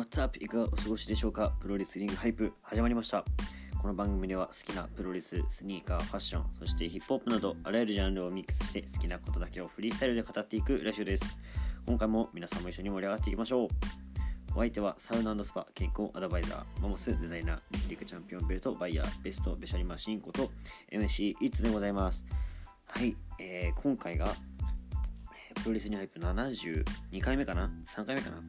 What's up? いかがお過ごしでしょうか？プロレスリングハイプ始まりました。この番組では好きなプロレス、スニーカー、ファッション、そしてヒップホップなどあらゆるジャンルをミックスして好きなことだけをフリースタイルで語っていくラジオです。今回も皆さんも一緒に盛り上がっていきましょう。お相手はサウナスパ健康アドバイザー、マモスデザイナー、リクチャンピオンベルトバイヤー、ベストベシャリマシンこと MC イッツでございます？はい、えー今回がプロレスリングハイプ72回目かな ?3 回目かな？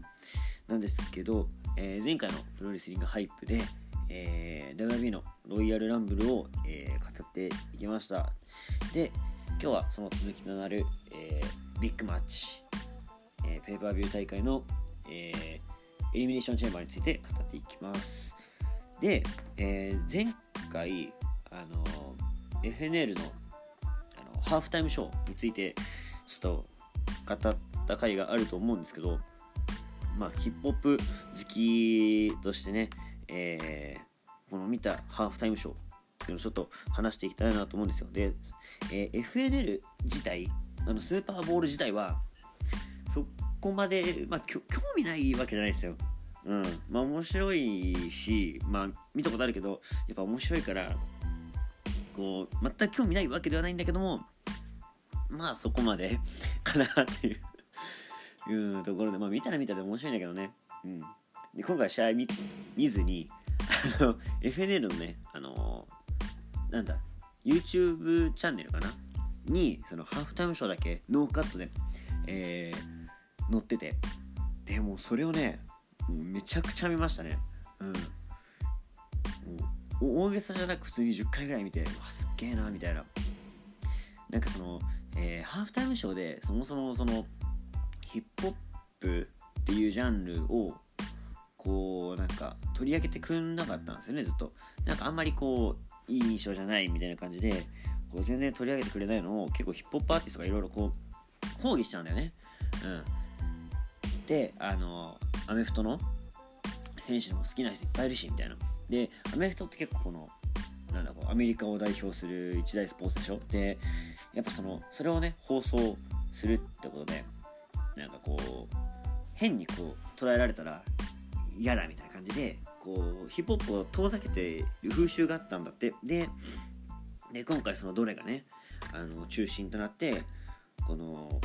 なんですけど、えー前回のプロレスリングハイプで、えー WWE のロイヤルランブルを、えー語っていきました。で、今日はその続きとなる、えービッグマッチ、えーペーパービュー大会の、えーエリミネーションチェンバーについて語っていきます。で、えー前回、あの FNL のあのハーフタイムショーについてちょっと語った回があると思うんですけど、まあ、ヒップホップ好きとしてね、えーこの見たハーフタイムショーっていうのをちょっと話していきたいなと思うんですよ。で、えー FNL 自体、あのスーパーボール自体は、そこまで、まあ、興味ないわけじゃないですよ。うん。まあ、面白いし、まあ、見たことあるけど、やっぱ面白いから、こう、全く興味ないわけではないんだけども、まあ、そこまでかなっていう、う、ところで、まあ、見たら見たで面白いんだけどね。うん。で、今回試合見見ずに、あの、FNL のね、あのなんだ、YouTube チャンネルかな？に、そのハーフタイムショーだけノーカットで、えー載ってて、でもそれをね、めちゃくちゃ見ましたね。うん。大げさじゃなく普通に10回ぐらい見て、わ、すっげえな、みたいな。なんかその、えーハーフタイムショーでそもそもそのヒップホップっていうジャンルをこうなんか取り上げてくんなかったんですよねずっと。なんかあんまりこういい印象じゃないみたいな感じでこう全然取り上げてくれないのを結構ヒップホップアーティストがいろいろこう抗議したんだよね。うん。であのアメフトの選手でも好きな人いっぱいいるしみたいな。でアメフトって結構このなんだこうアメリカを代表する一大スポーツでしょ？でやっぱそのそれをね放送するってことでなんかこう変にこう捉えられたら嫌だみたいな感じでこうヒップホップを遠ざけてる風習があったんだって。でで今回そのどれがねあの中心となってこの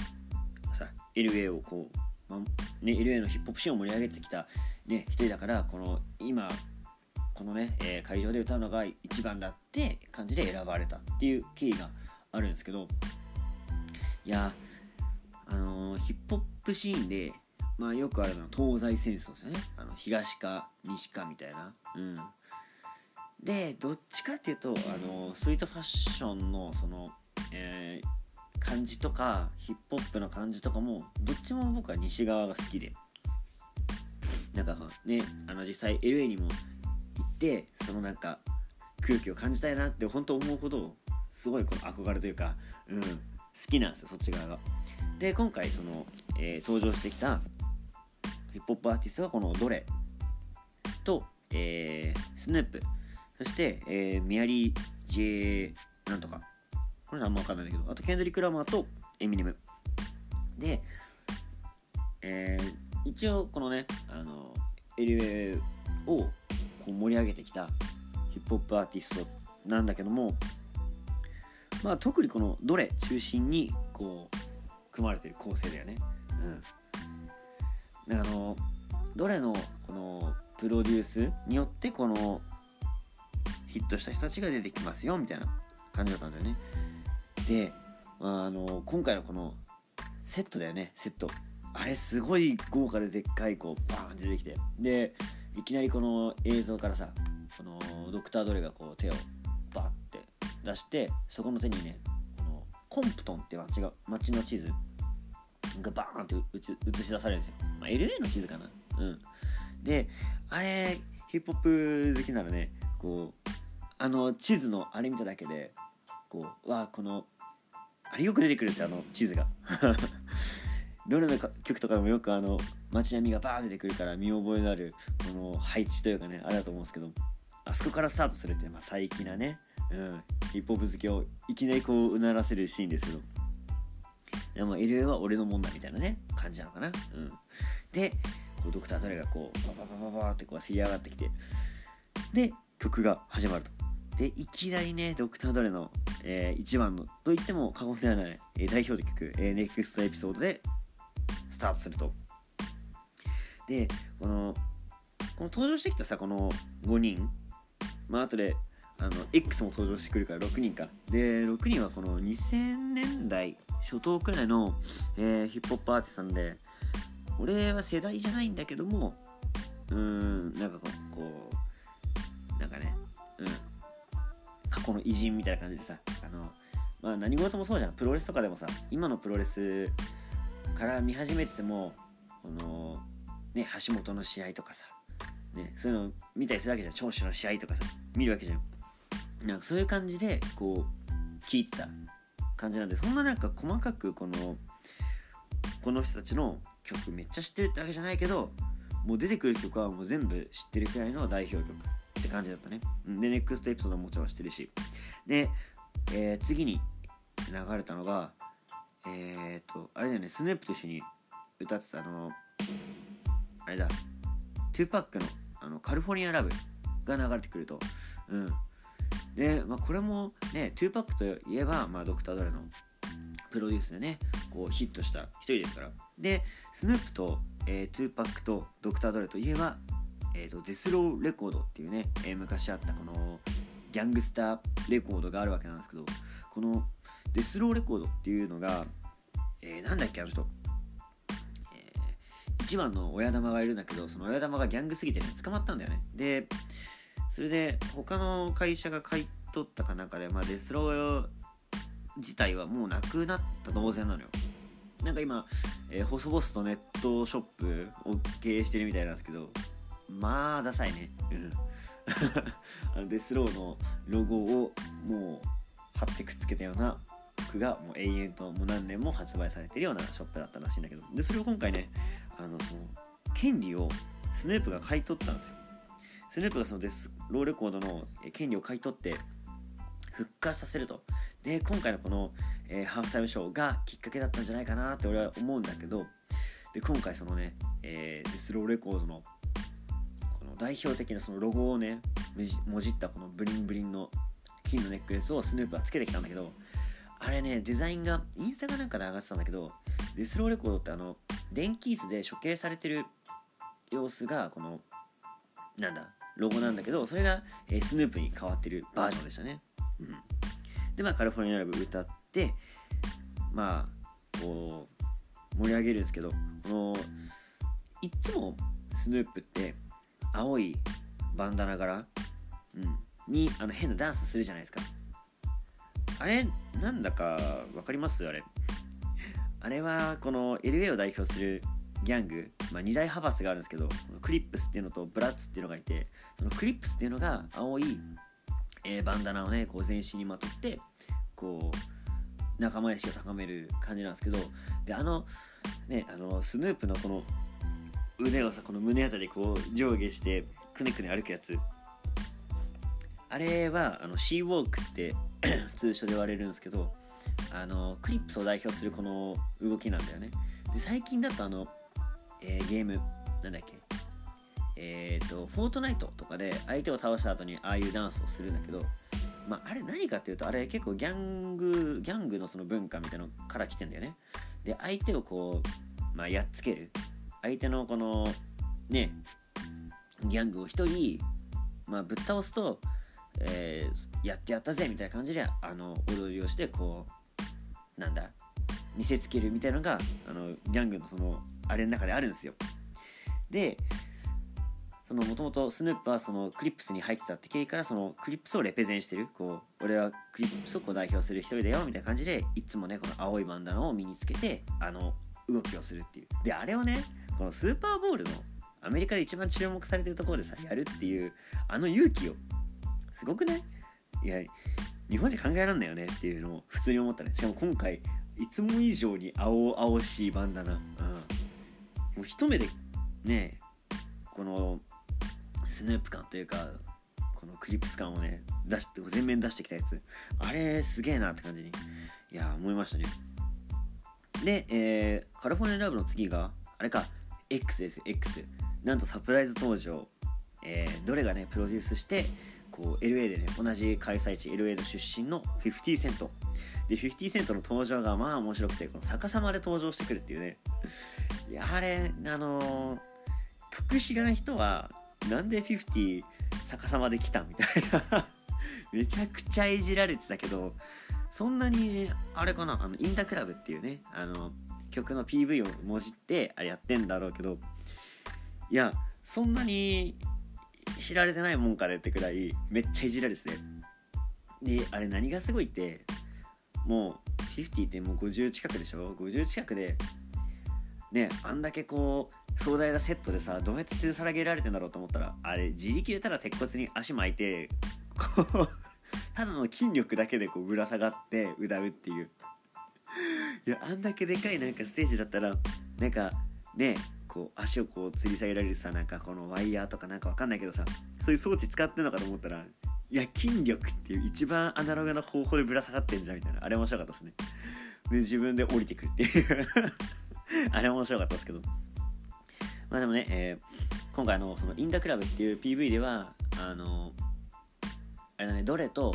さ LA をこう、まあね、LA のヒップホップシーンを盛り上げてきた、ね、一人だからこの今このね、えー会場で歌うのが一番だって感じで選ばれたっていう経緯があるんですけどいやあのヒップホップシーンで、まあ、よくあるのは東西戦争ですよね。あの東か西かみたいな。うん。でどっちかっていうと、あのストリートファッションのその、えー感じとかヒップホップの感じとかもどっちも僕は西側が好きで。なんかねあの実際 LA にも行ってそのなんか空気を感じたいなって本当思うほどすごいこの憧れというか、うん、好きなんですよそっち側が。で今回その、えー登場してきたヒップホップアーティストがこのドレと、えースヌープ。そして、えーミアリー・ジェーなんとか。これあんま分かんないんだけどあとケンドリック・ラマーとエミネム。で、えー一応このねあの LA をこう盛り上げてきたヒップホップアーティストなんだけどもまあ特にこのどれ中心にこう組まれてる構成だよね。うん。であのどれのこのプロデュースによってこのヒットした人たちが出てきますよみたいな感じだったんだよね。で、あ、あの今回のこのセットだよね。セット。あれすごい豪華ででっかいこうバーンって出てきて。でいきなりこの映像からさこのドクター・ドレがこう手をバーって出してそこの手にねこのコンプトンって街が街の地図がバーンって映し出されるんですよ、まあ、LA の地図かな。うん。であれヒップホップ好きならねこうあの地図のあれ見ただけでこうわあこのあれよく出てくるんですよあの地図が。どれの曲とかでもよくあの街並みがバーン出てくるから見覚えのあるこの配置というかねあれだと思うんですけどあそこからスタートするってまあ大気なね、うん、ヒップホップ好きをいきなりこううならせるシーンですけど。でも LA は俺のもんだみたいなね感じなのかな、うん、でこうドクター・ドレがこうバババババってこうせり上がってきてで曲が始まると。でいきなりねドクター・ドレの、えー、一番のと言っても過言ではない、えー、代表曲、えー、ネクストエピソードでスタートすると。でこのこの登場してきたさこの5人。まあ後であの X も登場してくるから6人か。で6人はこの2000年代初頭くらいの、えー、ヒップホップアーティストなんで俺は世代じゃないんだけどもうーんなんかこうこうなんかねうん過去の偉人みたいな感じでさあのまあ何事もそうじゃん。プロレスとかでもさ今のプロレスから見始めててもこのね橋本の試合とかさねそういうの見たりするわけじゃん。長州の試合とかさ見るわけじゃん。なんかそういう感じでこう聞いてた。感じなんでそんななんか細かくこのこの人たちの曲めっちゃ知ってるってわけじゃないけどもう出てくる曲はもう全部知ってるくらいの代表曲って感じだったね。でネクストエピソードももちろん知ってるし。で、えー、次に流れたのがえっ、とあれだよねスネープと一緒に歌ってたあのあれだ2パックのあのカリフォルニアラブが流れてくると。うん。で、まあ、これもね2パックといえば、まあ、ドクター・ドレのプロデュースでねこうヒットした一人ですから。でスヌープと、えー、2パックとドクター・ドレといえば、えーと、デスローレコードっていうね、えー、昔あったこのギャングスターレコードがあるわけなんですけどこのデスローレコードっていうのが、えー、なんだっけあの人、えー、一番の親玉がいるんだけどその親玉がギャングすぎてね捕まったんだよね。でそれで他の会社が買い取ったかなんかで、まあ、デスロー自体はもうなくなった同然なのよ。なんか今、えー、細々とネットショップを経営してるみたいなんですけどまあダサいね。うん。あのデスローのロゴをもう貼ってくっつけたような服がもう永遠ともう何年も発売されてるようなショップだったらしいんだけどでそれを今回ねあのその権利をスネープが買い取ったんですよ。スヌープがそのデスローレコードの権利を買い取って復活させると。で今回のこの、えー、ハーフタイムショーがきっかけだったんじゃないかなって俺は思うんだけど。で今回そのね、えー、デスローレコードのこの代表的なそのロゴをねもじったこのブリンブリンの金のネックレスをスヌープはつけてきたんだけど。あれねデザインがインスタかなんかで上がってたんだけどデスローレコードってあの電気椅子で処刑されてる様子がこのなんだロゴなんだけどそれが、えー、スヌープに変わってるバージョンでしたね、うん、でまあカリフォルニアライブ歌ってまあこう盛り上げるんですけどこのいっつもスヌープって青いバンダナ柄、うん、にあの変なダンスするじゃないですか。あれなんだか分かります？あれ。あれはこの LA を代表するギャング、まあ、2大派閥があるんですけどクリップスっていうのとブラッツっていうのがいてそのクリップスっていうのが青い、えー、バンダナをねこう全身にまとってこう仲間意識を高める感じなんですけどであのねあのスヌープのこの腕をさこの胸あたりこう上下してくねくね歩くやつ。あれはあのシーウォークって 通称で言われるんですけどあのクリップスを代表するこの動きなんだよね。で最近だとあのえー、ゲームなんだっけ？えっ、ー、とフォートナイトとかで相手を倒した後にああいうダンスをするんだけどまあ、あれ何かっていうとあれ結構ギャングギャングのその文化みたいなのから来てんだよね。で相手をこう、まあ、やっつける。相手のこのねギャングを一人、まあ、ぶっ倒すと、えー、やってやったぜみたいな感じであの踊りをしてこうなんだ見せつけるみたいなのがあのギャングのそのあれの中であるんですよ。でそのもともとスヌープはそのクリップスに入ってたって経緯からそのクリップスをレペゼンしてる。こう俺はクリップスをこう代表する一人だよみたいな感じでいつもねこの青いバンダナを身につけてあの動きをするっていう。であれをねこのスーパーボールのアメリカで一番注目されてるところでさやるっていうあの勇気をすごくねいや日本人考えらんないよねっていうのを普通に思ったね。しかも今回いつも以上に青々しいバンダナ、うん、もう一目でねこのスヌープ感というかこのクリップス感をね出して全面出してきたやつ。あれすげえなって感じにいや思いましたね。で、えー、カリフォルニアラブの次があれか X です X なんとサプライズ登場、えー、どれがねプロデュースしてこう LA でね同じ開催地 LA の出身の50セント。で50セントの登場がまあ面白くてこの逆さまで登場してくるっていうね。いやあれあのー、曲知らん人はなんで50逆さまで来たみたいな。めちゃくちゃいじられてたけどそんなにあれかなあのインダクラブっていうねあの曲の PV をもじってあれやってんだろうけどいやそんなに知られてないもんかねってくらいめっちゃいじられてて。であれ何がすごいってもう50ってもう50近くでしょ？50近くでねあんだけこう壮大なセットでさどうやって吊るさらげられてんだろうと思ったらあれ自力でただ鉄骨に足巻いてこうただの筋力だけでこうぶら下がって歌うっていう。いやあんだけでかいなんかステージだったらなんかねこう足をこう吊り下げられるさなんかこのワイヤーとかなんかわかんないけどさそういう装置使ってんのかと思ったらいや筋力っていう一番アナログな方法でぶら下がってんじゃんみたいな。あれ面白かったですね。で自分で降りてくるっていう。あれ面白かったですけど。まあでもね、えー、今回のそのインダクラブっていう PV ではあのあれだねどれと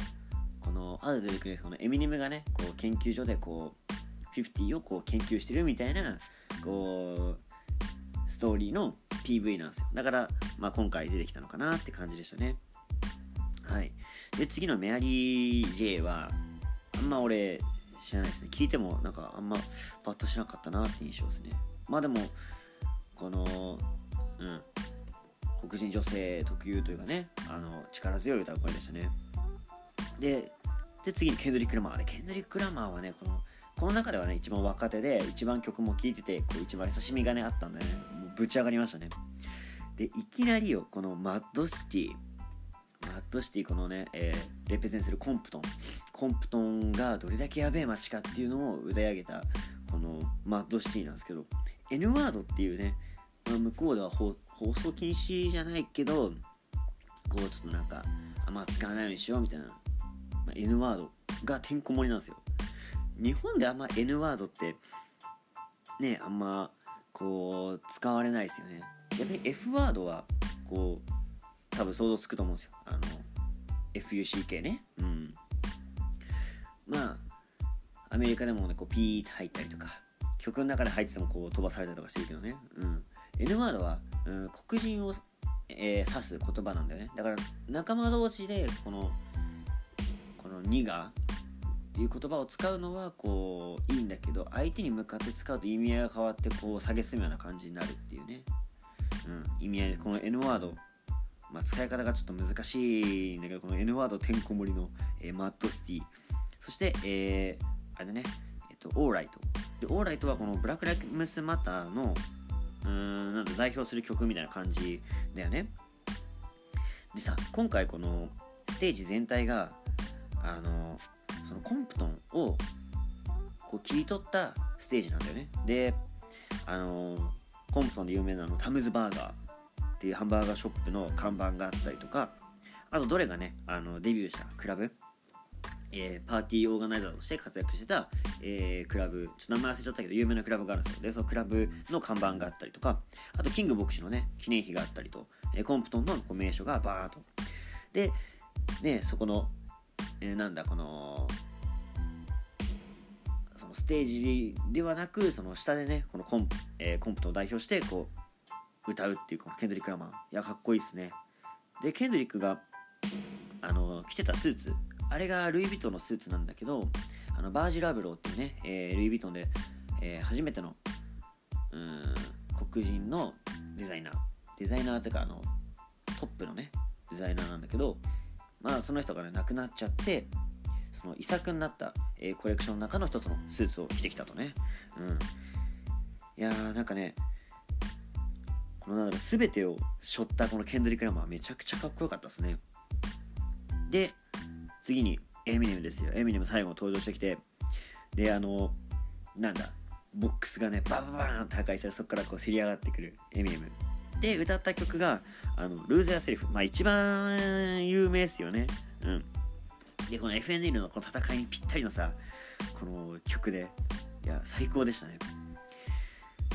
このアウトでくるこのエミネムがねこう研究所でこう50をこう研究してるみたいなこうトーリーの PV なんですよ。だから、まあ、今回出てきたのかなって感じでしたね。はい。で次のメアリー・ジェイはあんま俺知らないですね。聞いてもなんかあんまパッとしなかったなって印象ですね。まあでもこのうん。黒人女性特有というかねあの力強い歌声でしたね。でで次にケンドリック・ラマー。でケンドリック・ラマーはねこのこの中ではね一番若手で一番曲も聴いててこう一番親しみがねあったんでね。もうぶち上がりましたね。でいきなりよこのマッドシティマッドシティこのね、えー、レペゼンするコンプトン。コンプトンがどれだけやべえ街かっていうのを歌い上げたこのマッドシティなんですけど N ワードっていうね、まあ、向こうでは放送禁止じゃないけどこうちょっとなんかあんま使わないようにしようみたいな、まあ、N ワードがてんこ盛りなんですよ。日本であんま N ワードってねあんまこう使われないですよね。逆に F ワードはこう多分想像つくと思うんですよ。あの FUCK ね。うん。まあアメリカでもねこうピーって入ったりとか曲の中で入っててもこう飛ばされたりとかしてるけどね。うん。N ワードは、うん、黒人を、えー、指す言葉なんだよね。だから仲間同士でこのこの2がいう言葉を使うのはこういいんだけど相手に向かって使うと意味合いが変わってこう蔑むような感じになるっていうね、うん、意味合いでこの N ワード。まあ、使い方がちょっと難しいんだけどこの N ワードてんこ盛りの、えー、マッドシティ。そして、えー、あれだね。えっとオーライトでオーライトはこのブラック・ライムスマターのうーんなん代表する曲みたいな感じだよね。でさ今回このステージ全体があのそのコンプトンをこう切り取ったステージなんだよね。であのコンプトンで有名なのタムズバーガーっていうハンバーガーショップの看板があったりとかあとどれがねあのデビューしたクラブ、えー、パーティーオーガナイザーとして活躍してた、えー、クラブちょっと名前忘れちゃったけど有名なクラブがあるんですよ。でそのクラブの看板があったりとかあとキング牧師のね記念碑があったりと、えー、コンプトンのこう名所がバーっと。でねそこの、えー、なんだこのそのステージではなくその下でねこのコン,、えー、コンプトを代表してこう歌うっていうこのケンドリック・ラマーいやかっこいいっすね。でケンドリックがあの着てたスーツあれがルイ・ヴィトンのスーツなんだけどあのバージル・アブローっていうね、えー、ルイ・ヴィトンで、えー、初めてのうん黒人のデザイナー。デザイナーっていうかあのトップのねデザイナーなんだけどまあその人がね亡くなっちゃってその遺作になった、えー、コレクションの中の一つのスーツを着てきたとね。うん。いやーなんかねこのなんか全てを背負ったこのケンドリック・ラマーめちゃくちゃかっこよかったですね。で次にエミネムですよ。エミネム最後登場してきてであのなんだボックスがねバババーンと破壊されそこからこうせり上がってくるエミネム。で歌った曲があのルーズ・ア・セリフまあ一番有名ですよね。うん。でこの FNL のこの戦いにぴったりのさこの曲で。いや最高でしたね。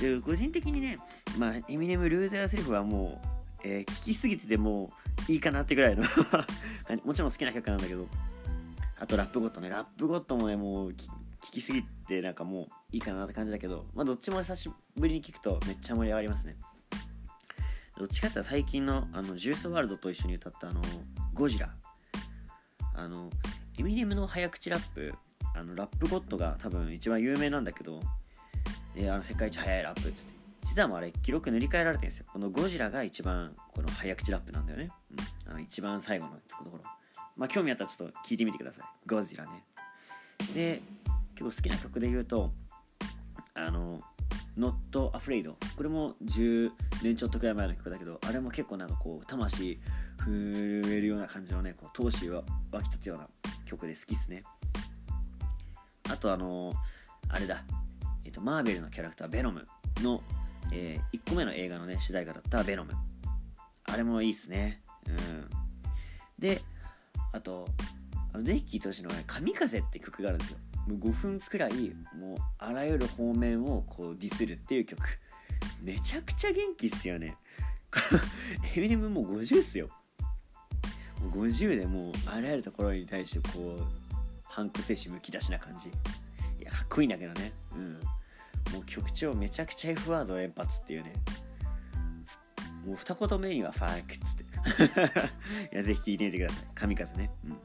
で個人的にねまあエミネムルーザーセリフはもう、えー、きすぎててもういいかなってぐらいの もちろん好きな曲なんだけど。あとラップゴットね。ラップゴットもねもう聞きすぎてなんかもういいかなって感じだけど。まあどっちも久しぶりに聞くとめっちゃ盛り上がりますね。どっちかって最近のあのジュースワールドと一緒に歌ったあのゴジラ。あのエミネムの早口ラップあのラップゴットが多分一番有名なんだけどであの世界一速いラップっつって。実はもうあれ記録塗り替えられてるんですよ。このゴジラが一番この早口ラップなんだよね、うん、あの一番最後のところ。まあ興味あったらちょっと聞いてみてください。ゴジラね。で結構好きな曲で言うとあの Not Afraid これも10年ちょっとくらい前の曲だけどあれも結構なんかこう魂震えるような感じのねこう闘志が湧き立つような曲で好きっすね。あとあのあれだ。えっ、とマーベルのキャラクターベノムの、えー、1個目の映画のね主題歌だったベノムあれもいいっすね。うん。であとあのぜひ聴いてほしいのは、ね「神風」って曲があるんですよ。もう5分くらいもうあらゆる方面をこうディスるっていう曲。めちゃくちゃ元気っすよね。エミネムもう50っすよ。もう50でもうあらゆるところに対してこう反骨精神むき出しな感じ。いやかっこいいんだけどね。うん。もう曲調めちゃくちゃ F ワード連発っていうね。もう二言目には fuck っつって。いやぜひ聴いてみてください。神風ね。うん。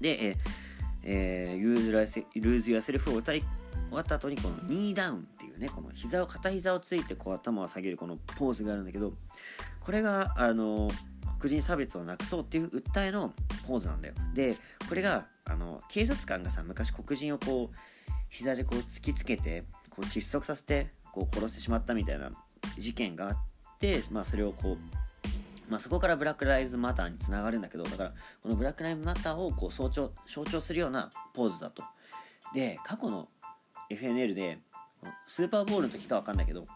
でえーえー、 Lose Yourself を歌い終わった後にこの knee down っていうねこの膝を片膝をついてこう頭を下げるこのポーズがあるんだけどこれがあの黒人差別をなくそうっていう訴えのポーズなんだよ。でこれがあの警察官がさ昔黒人をこう膝でこう突きつけてこう窒息させてこう殺してしまったみたいな事件があってまあそれをこうまあ、そこからブラック・ライブズ・マターにつながるんだけどだからこのブラック・ライブズ・マターをこう象徴象徴するようなポーズだと。で過去の FNL でスーパーボールの時か分かんないけど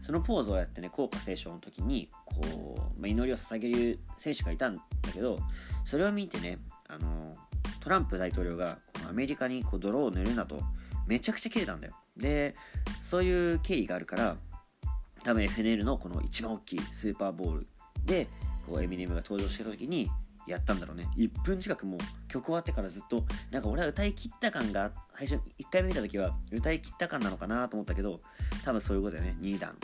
そのポーズをやってね効果斉唱の時にこう、まあ、祈りを捧げる選手がいたんだけどそれを見てねあのトランプ大統領がこのアメリカにこう泥を塗るなとめちゃくちゃ切れたんだよ。でそういう経緯があるから多分 FNL のこの一番大きいスーパーボールでこうエミネムが登場した時にやったんだろうね。1分近くもう曲終わってからずっとなんか俺は歌い切った感が最初1回目見た時は歌い切った感なのかなと思ったけど多分そういうことだよね。2段、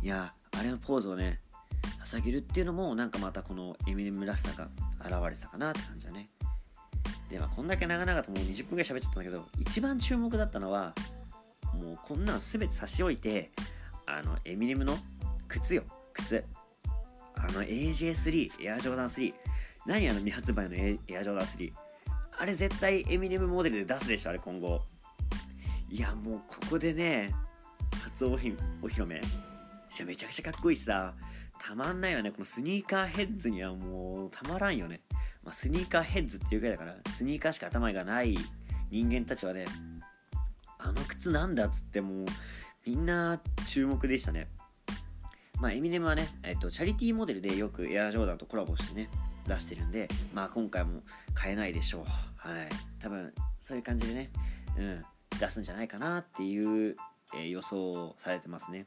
うん、いやあれのポーズをね捧げるっていうのもなんかまたこのエミネムらしさが現れてたかなって感じだね。でまあこんだけ長々ともう20分ぐらい喋っちゃったんだけど一番注目だったのはもうこんなん全て差し置いてあのエミネムの靴よ。靴。あの AJ3 エアジョーダン3何あの未発売のエアジョーダン3あれ絶対エミネムモデルで出すでしょあれ今後。いやもうここでね初おひお披露目。めちゃくちゃかっこいいしさ。たまんないよね。このスニーカーヘッズにはもうたまらんよね、まあ、スニーカーヘッズっていうぐらいだからスニーカーしか頭がない人間たちはねあの靴なんだっつってもうみんな注目でしたね。まあ、エミネムはね、えっと、チャリティーモデルでよくエアジョーダンとコラボしてね、出してるんで、まあ、今回も買えないでしょう。はい。多分、そういう感じでね、うん、出すんじゃないかなっていう、えー、予想されてますね。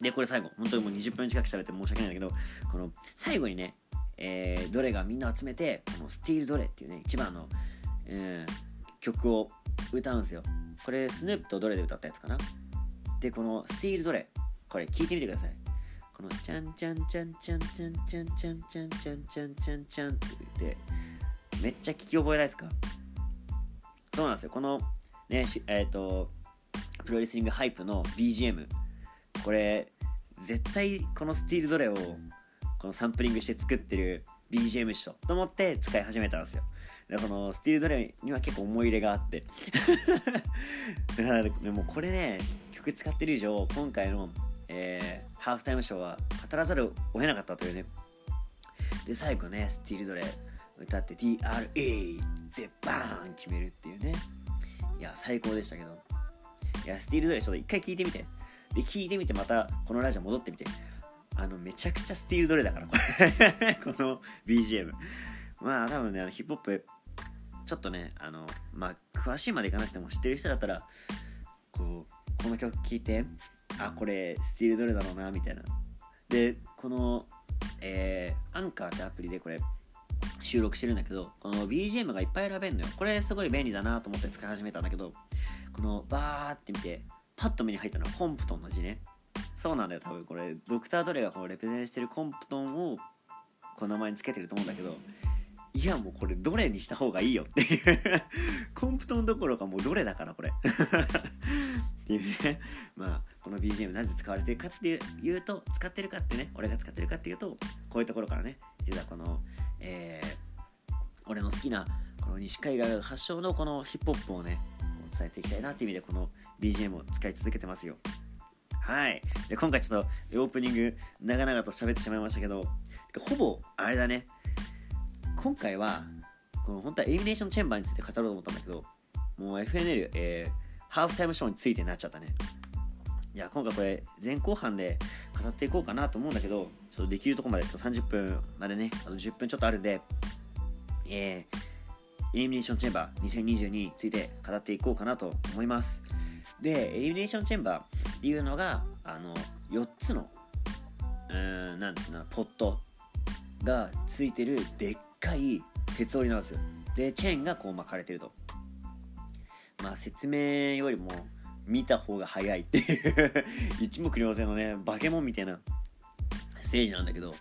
で、これ最後、本当にもう20分近く喋って申し訳ないんだけど、この最後にね、えー、どれがみんな集めて、このスティールドレっていうね、一番の、うん、曲を歌うんですよ。これ、スヌープとドレで歌ったやつかな。で、このスティールドレ、これ聞いてみてください。このチャンチャンチャンチャンチャンチャンチャンチャンチャンチャンチャンチャンって言ってめっちゃ聞き覚えないですかそうなんですよこのねえっ、とプロレスリングハイプの BGM これ絶対このスティールドレをこのサンプリングして作ってる BGM っしょと思って使い始めたんですよでこのスティールドレには結構思い入れがあってだからもうこれね曲使ってる以上今回のえー、ハーフタイムショーは語らざるを得なかったというね。で最後ねスティールドレ歌って DRA でバーン決めるっていうね。いや最高でしたけど。いやスティールドレちょっと一回聞いてみて。で聞いてみてまたこのラジオ戻ってみて。あのめちゃくちゃスティールドレだからこれ。この BGM まあ多分ねあのヒップホップちょっとねあのまあ詳しいまでいかなくても知ってる人だったらこうこの曲聴いて。あこれスティールどれだろうなみたいな。でこのえ、アンカーってアプリでこれ収録してるんだけどこの BGM がいっぱい選べるのよ。これすごい便利だなと思って使い始めたんだけどこのバーって見てパッと目に入ったのはコンプトンの字ね。そうなんだよ多分。これドクター・ドレがこのレプゼンしてるコンプトンをこの名前につけてると思うんだけどいやもうこれどれにした方がいいよっていう。コンプトンどころかもうどれだからこれ。っていうね。まあこの BGM なぜ使われてるかっていうと使ってるかってね。俺が使ってるかっていうとこういうところからね。実はこのえー、俺の好きなこの西海岸発祥のこのヒップホップをね伝えていきたいなっていう意味でこの BGM を使い続けてますよ。はい。で今回ちょっとオープニング長々と喋ってしまいましたけどほぼあれだね。今回はこの本当はエリミネーションチェンバーについて語ろうと思ったんだけどもう FNL、えー、ハーフタイムショーについてなっちゃったね。いや今回これ前後半で語っていこうかなと思うんだけどちょっとできるとこまでちょっと30分までねあと10分ちょっとあるんでえー、エリミネーションチェンバー2022について語っていこうかなと思います。でエリミネーションチェンバーっていうのがあの4つのうんなんていうのポットがついてるでっかい鉄折りなんですよ。でチェーンがこう巻かれてると。まあ説明よりも見た方が早いっていう。一目瞭然のねバケモンみたいなステージなんだけど。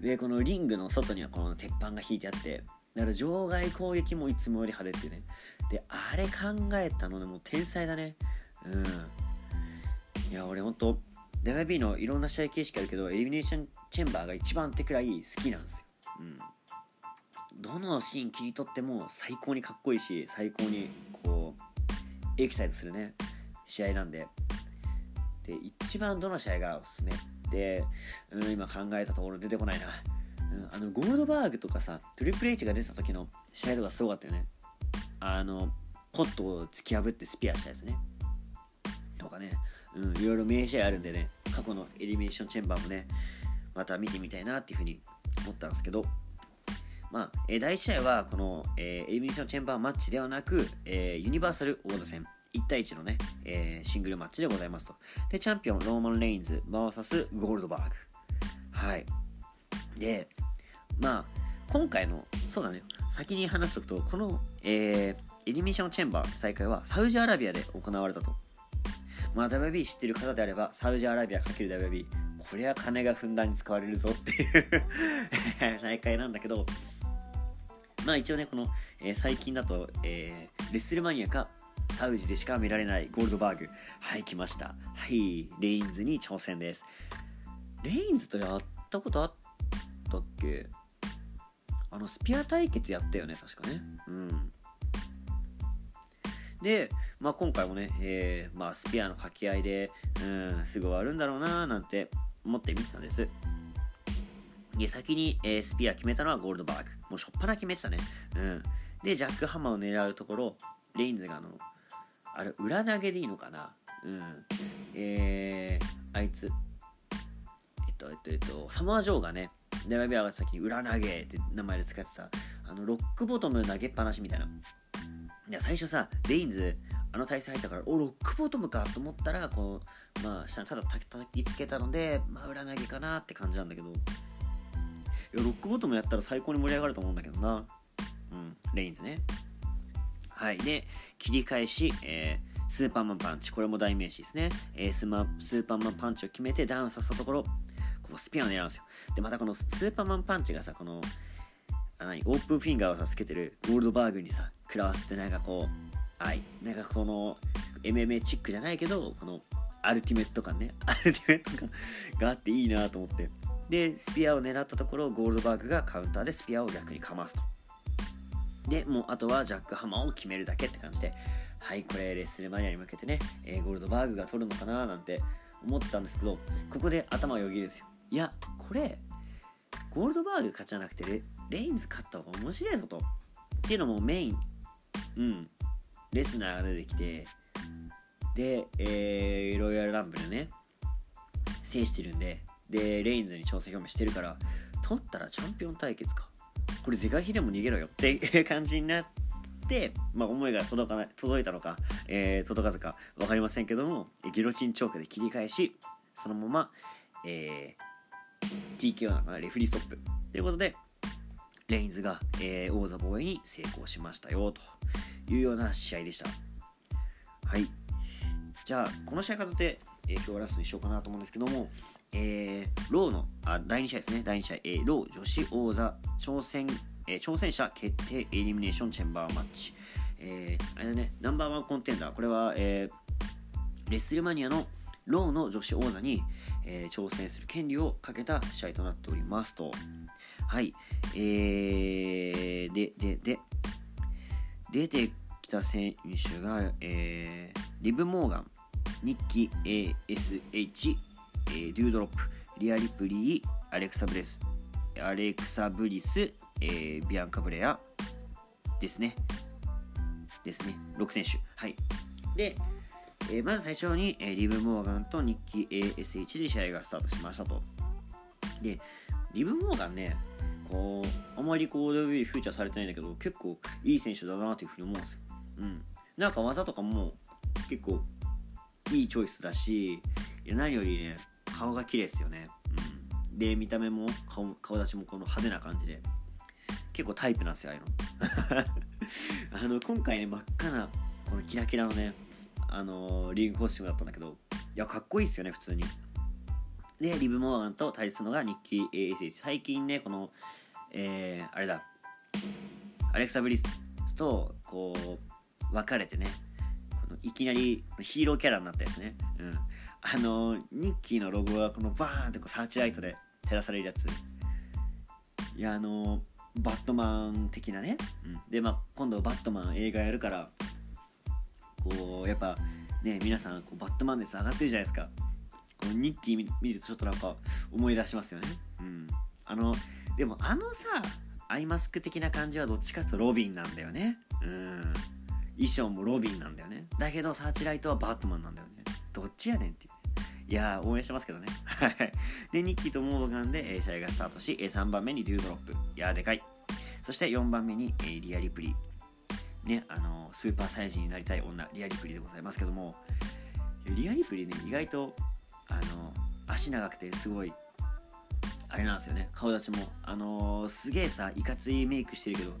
でこのリングの外にはこの鉄板が引いてあって。だから場外攻撃もいつもより派手ってね。であれ考えたのねもう天才だね。うん。いや俺ほんと WB のいろんな試合形式あるけどエリミネーションチェンバーが一番ってくらい好きなんですよ。うん。どのシーン切り取っても最高にかっこいいし最高にこうエキサイトするね試合なんで。で一番どの試合がおすすめ？で、うん、今考えたところ出てこないな、うん、あのゴールドバーグとかさトリプル H が出た時の試合とかすごかったよね。あのポットを突き破ってスピアしたやつね。とかね、うん、いろいろ名試合あるんでね。過去のエリミネーションチェンバーもねまた見てみたいなっていうふうに思ったんですけど。まあ、えー、第1試合はこの、えー、エリミネーションチェンバーマッチではなく、えー、ユニバーサル王座戦1対1のね、えー、シングルマッチでございますと。で、チャンピオン、ローマン・レインズ VS ゴールドバーグ。はい。で、まあ、今回の、そうだね、先に話しておくと、この、えー、エリミネーションチェンバー大会はサウジアラビアで行われたと。まあ、WB 知ってる方であれば、サウジアラビア ×WB、これは金がふんだんに使われるぞっていう 大会なんだけど、まあ一応ね、この、えー、最近だと、えー、レッスルマニアかサウジでしか見られないゴールドバーグ。はい、来ました。はい、レインズに挑戦です。レインズとやったことあったっけ？あの、スピア対決やったよね、確かね。うん。で、まあ、今回もね、えー、まあ、スピアの掛け合いで、うん、すぐ終わるんだろうななんて思って見てたんです。で、先に、えー、スピア決めたのはゴールドバーグ。もうしょっぱな決めてたね。うん。で、ジャックハマーを狙うところ、レインズがあの、あれ、裏投げでいいのかな？うん。えー、あいつ、えっと、えっと、えっと、サモア・ジョーがね、並び上が先に裏投げって名前で使ってた、あの、ロックボトム投げっぱなしみたいな。いや、最初さ、レインズ、あの体勢入ったから、お、ロックボトムかと思ったら、こう、まあ、下ただ叩きつけたので、まあ、裏投げかなって感じなんだけど、ロックボトムやったら最高に盛り上がると思うんだけどな。うん、レインズね。はい。で、切り返し、えー、スーパーマンパンチ。これも代名詞ですね。えー、スマスーパーマンパンチを決めてダウンさせたところ、こうスピンを狙うんですよ。で、またこのスーパーマンパンチがさ、この、あ何オープンフィンガーをさ、つけてるゴールドバーグにさ、食らわせてなんかこう、はい。なんかこの、MMA チックじゃないけど、この、アルティメット感ね。アルティメット感があっていいなと思って。で、スピアを狙ったところを、ゴールドバーグがカウンターでスピアを逆にかますと。で、もうあとはジャックハマーを決めるだけって感じで、はい、これレッスルマニアに向けてね、えー、ゴールドバーグが取るのかななんて思ったんですけど、ここで頭をよぎるんですよ。いや、これ、ゴールドバーグ勝ちじゃなくてレ、レインズ勝った方が面白いぞと。っていうのもメイン、うん、レスナーが出てきて、で、えー、ロイヤルランブルね、制してるんで、で、レインズに挑戦表明してるから、取ったらチャンピオン対決か。これ是が非でも逃げろよって 感じになって、まあ、思いが届かない届いたのか、えー届かずか分かりませんけどもギロチンチョークで切り返しそのまま、えー TKO なのかなレフリーストップ。ということでレインズが、えー王座防衛に成功しましたよというような試合でした。はい。じゃあこの試合方で、えー今日はラストにしようかなと思うんですけどもえーローのあ第2試合ですね。第2試合、えーロー女子王座挑戦、えー挑戦者決定エリミネーションチェンバーマッチ。えーあれだねナンバーワンコンテンダーこれは、えーレッスルマニアのローの女子王座に、えー挑戦する権利をかけた試合となっておりますと。はい。えー、ででで出てきた選手が、えーリブ・モーガンニッキー ASH、えードゥードロップ、リア・リプリーアレクサ・ブレスアレクサ・ブリス、えービアンカ・ブレアですね。ですね。6選手。はい。で、えーまず最初に、えーリブ・モーガンとニッキー ASH で試合がスタートしましたと。でリブ・モーガンねこうあまりこう WWE フューチャーされてないんだけど結構いい選手だなというふうに思うんですよ。うん。なんか技とかも結構いいチョイスだし何よりね顔が綺麗ですよね、うん、で見た目も顔顔立ちもこの派手な感じで。結構タイプなんですよああいうの。あの今回ね真っ赤なこのキラキラのねあのリングコスチュームだったんだけどいやかっこいいっすよね普通に。でリブ・モーガンと対するのがニッキー ASH 最近ねこのえー、あれだ。アレクサ・ブリスとこう別れてねこのいきなりヒーローキャラになったやつね、うん、あのニッキーのロゴがこのバーンってこうサーチライトで照らされるやつ。いやあのバットマン的なね、うん、でまあ今度バットマン映画やるからこうやっぱね皆さんこうバットマン熱上がってるじゃないですか。このニッキー見見るとちょっとなんか思い出しますよね。うん。あのでもあのさアイマスク的な感じはどっちかというとロビンなんだよね。うん。衣装もロビンなんだよね。だけどサーチライトはバットマンなんだよねどっちやねんっていういや応援してますけどね。はい。でニッキーとモードガンで、えー試合がスタートし、えー3番目にデュードロップ。いやでかい。そして4番目に、えーリアリプリ。ねあのースーパーサイジになりたい女リアリプリでございますけども。リアリプリね意外とあの足長くてすごいあれなんですよね。顔立ちも。あのすげえさいかついメイクしてるけど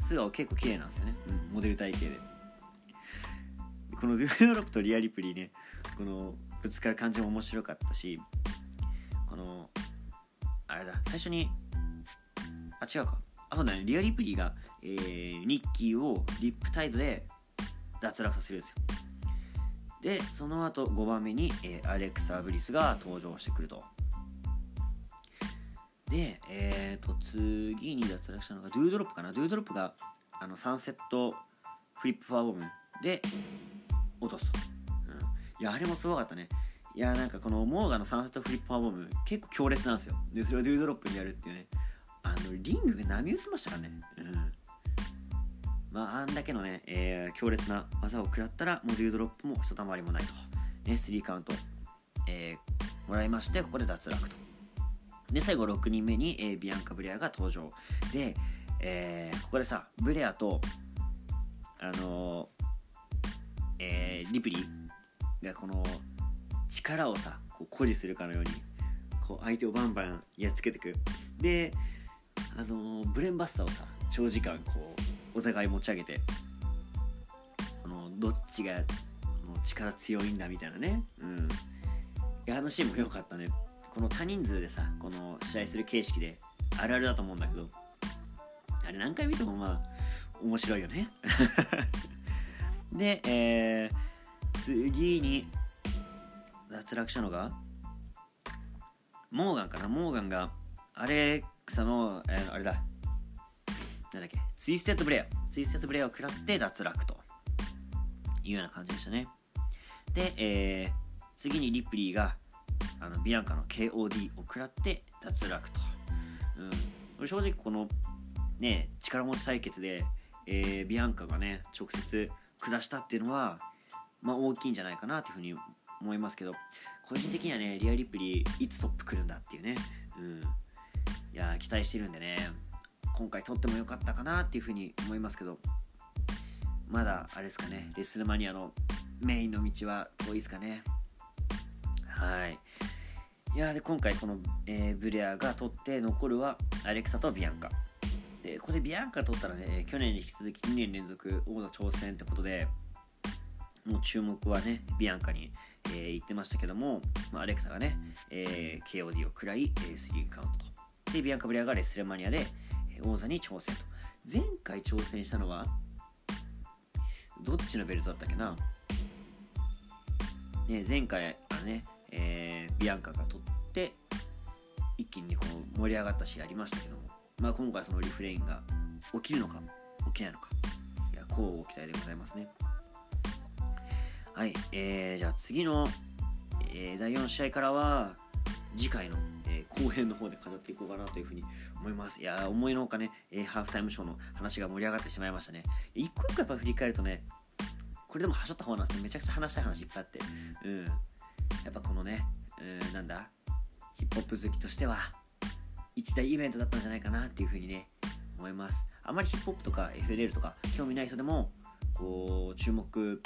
素顔結構綺麗なんですよね、うん、モデル体型で。このドゥードロップとリアリプリねこのぶつかる感じも面白かったしこのあれだ最初にあ違うか。あそうだねリアリプリーが、えーニッキーをリップタイドで脱落させるんですよ。でその後5番目に、えーアレクサ・ブリスが登場してくると。でえー、と次に脱落したのがドゥードロップかな。ドゥードロップがあのサンセットフリップパワーボムで落とすと、いやあれもすごかったね。いやなんかこのモーガンのサンセットフリップパワーボム結構強烈なんですよ。でそれをドゥードロップにやるっていうね。あのリングが波打ってましたからね。うん。まああんだけのね、えー強烈な技を食らったらもうドゥードロップもひとたまりもないと。ね3カウント、えーもらいましてここで脱落と。で最後6人目に、えービアンカ・ブレアが登場。で、えーここでさブレアとあのーえーリプリーがこの力をさこう誇示するかのようにこう相手をバンバンやっつけてく。であのブレンバスターをさ長時間こうお互い持ち上げてこのどっちがこの力強いんだみたいなね。うん。いやあのシーンも良かったね。この多人数でさこの試合する形式であるあるだと思うんだけどあれ何回見てもまあ面白いよね。で、えー次に脱落したのがモーガンかな？モーガンがアレクサの、えーあれだ。なんだっけ？ツイステッドブリスツイステッドブリスを食らって脱落と。いうような感じでしたね。で、えー次にリプリーがあのビアンカの KOD を食らって脱落と、うん、俺正直このね力持ち対決で、えービアンカがね直接下したっていうのはまあ大きいんじゃないかなというふうに思いますけど個人的にはねリアリプリーいつトップ来るんだっていうね、うん、いや期待してるんでね今回取ってもよかったかなっていうふうに思いますけどまだあれですかねレッスルマニアのメインの道は遠いですかね。はい。いやで今回この、えー、ブレアが取って残るはアレクサとビアンカ。でこれビアンカ取ったらね去年に引き続き2年連続王座挑戦ってことでもう注目はねビアンカに、えー、言ってましたけども、まあ、アレクサがね、えー、KOD を食らい、えー、カウントと。でビアンカ・ブレアがレスルマニアで、えー、王座に挑戦と。前回挑戦したのはどっちのベルトだったっけな、ね、前回あね、えー、ビアンカが取って一気に、この盛り上がったシーンありましたけども、まあ、今回そのリフレインが起きるのか起きないのか。いやこうご期待でございますね。はい、えー、じゃあ次の、えー、第4試合からは次回の、えー、後編の方で語っていこうかなというふうに思います。いや思いのほかね、えー、ハーフタイムショーの話が盛り上がってしまいましたね。一個一個やっぱ振り返るとね、これでもはしょった方なんですね。めちゃくちゃ話したい話いっぱいあって。うん。やっぱこのね、うん、なんだ、ヒップホップ好きとしては、一大イベントだったんじゃないかなっていうふうにね、思います。あまりヒップホップとか FLL とか興味ない人でも、こう、注目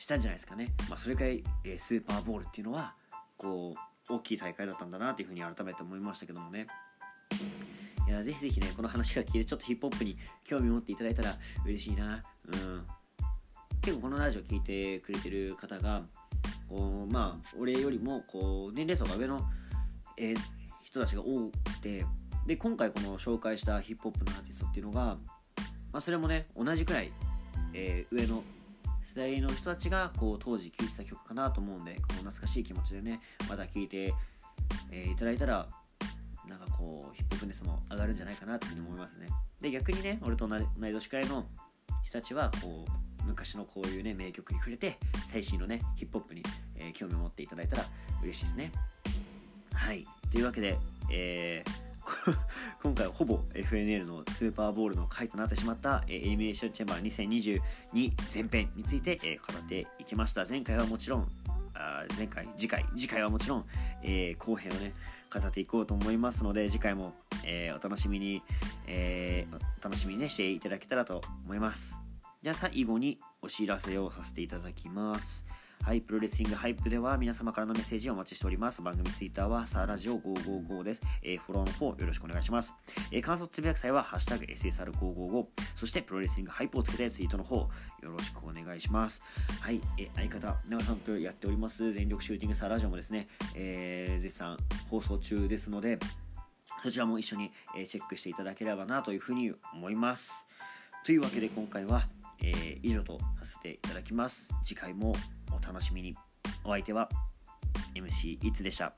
したんじゃないですかね。まあ、それくらい、えー、スーパーボールっていうのはこう大きい大会だったんだなっていうふうに改めて思いましたけどもね。いやぜひぜひねこの話が聞いてちょっとヒップホップに興味持っていただいたら嬉しいな。うん。結構このラジオ聞いてくれてる方がこうまあ俺よりもこう年齢層が上の、えー、人たちが多くてで今回この紹介したヒップホップのアーティストっていうのが、まあ、それもね同じくらい、えー、上の世代の人たちがこう当時聴いてた曲かなと思うんでこの懐かしい気持ちでねまた聴いて、えー、いただいたらなんかこうヒップホップネスも上がるんじゃないかなというふうに思いますね。で逆にね俺と同い年くらいの人たちはこう昔のこういうね名曲に触れて最新のねヒップホップに、えー、興味を持っていただいたら嬉しいですね。はい。というわけで、えー 今回はほぼ FNL のスーパーボールの回となってしまった、えー、エリミネーションチェンバー2022前編について、語っていきました。前回はもちろんあ前回次回次回はもちろん、えー、後編をね語っていこうと思いますので次回も、えー、お楽しみに、えー、お楽しみにねしていただけたらと思います。じゃあ最後にお知らせをさせていただきます。はい、プロレスリングハイプでは皆様からのメッセージをお待ちしております。番組ツイッターはサーラジオ555です。えー、フォローの方よろしくお願いします。えー、感想つぶやく際はハッシュタグ SSR555 そしてプロレスリングハイプをつけてツイートの方よろしくお願いします。はい、えー、相方長さんとやっております全力シューティングサーラジオもですね、えー、絶賛放送中ですのでそちらも一緒に、チェックしていただければなというふうに思います。というわけで今回は、えー、以上とさせていただきます。次回もお楽しみに。お相手は MC いつでした？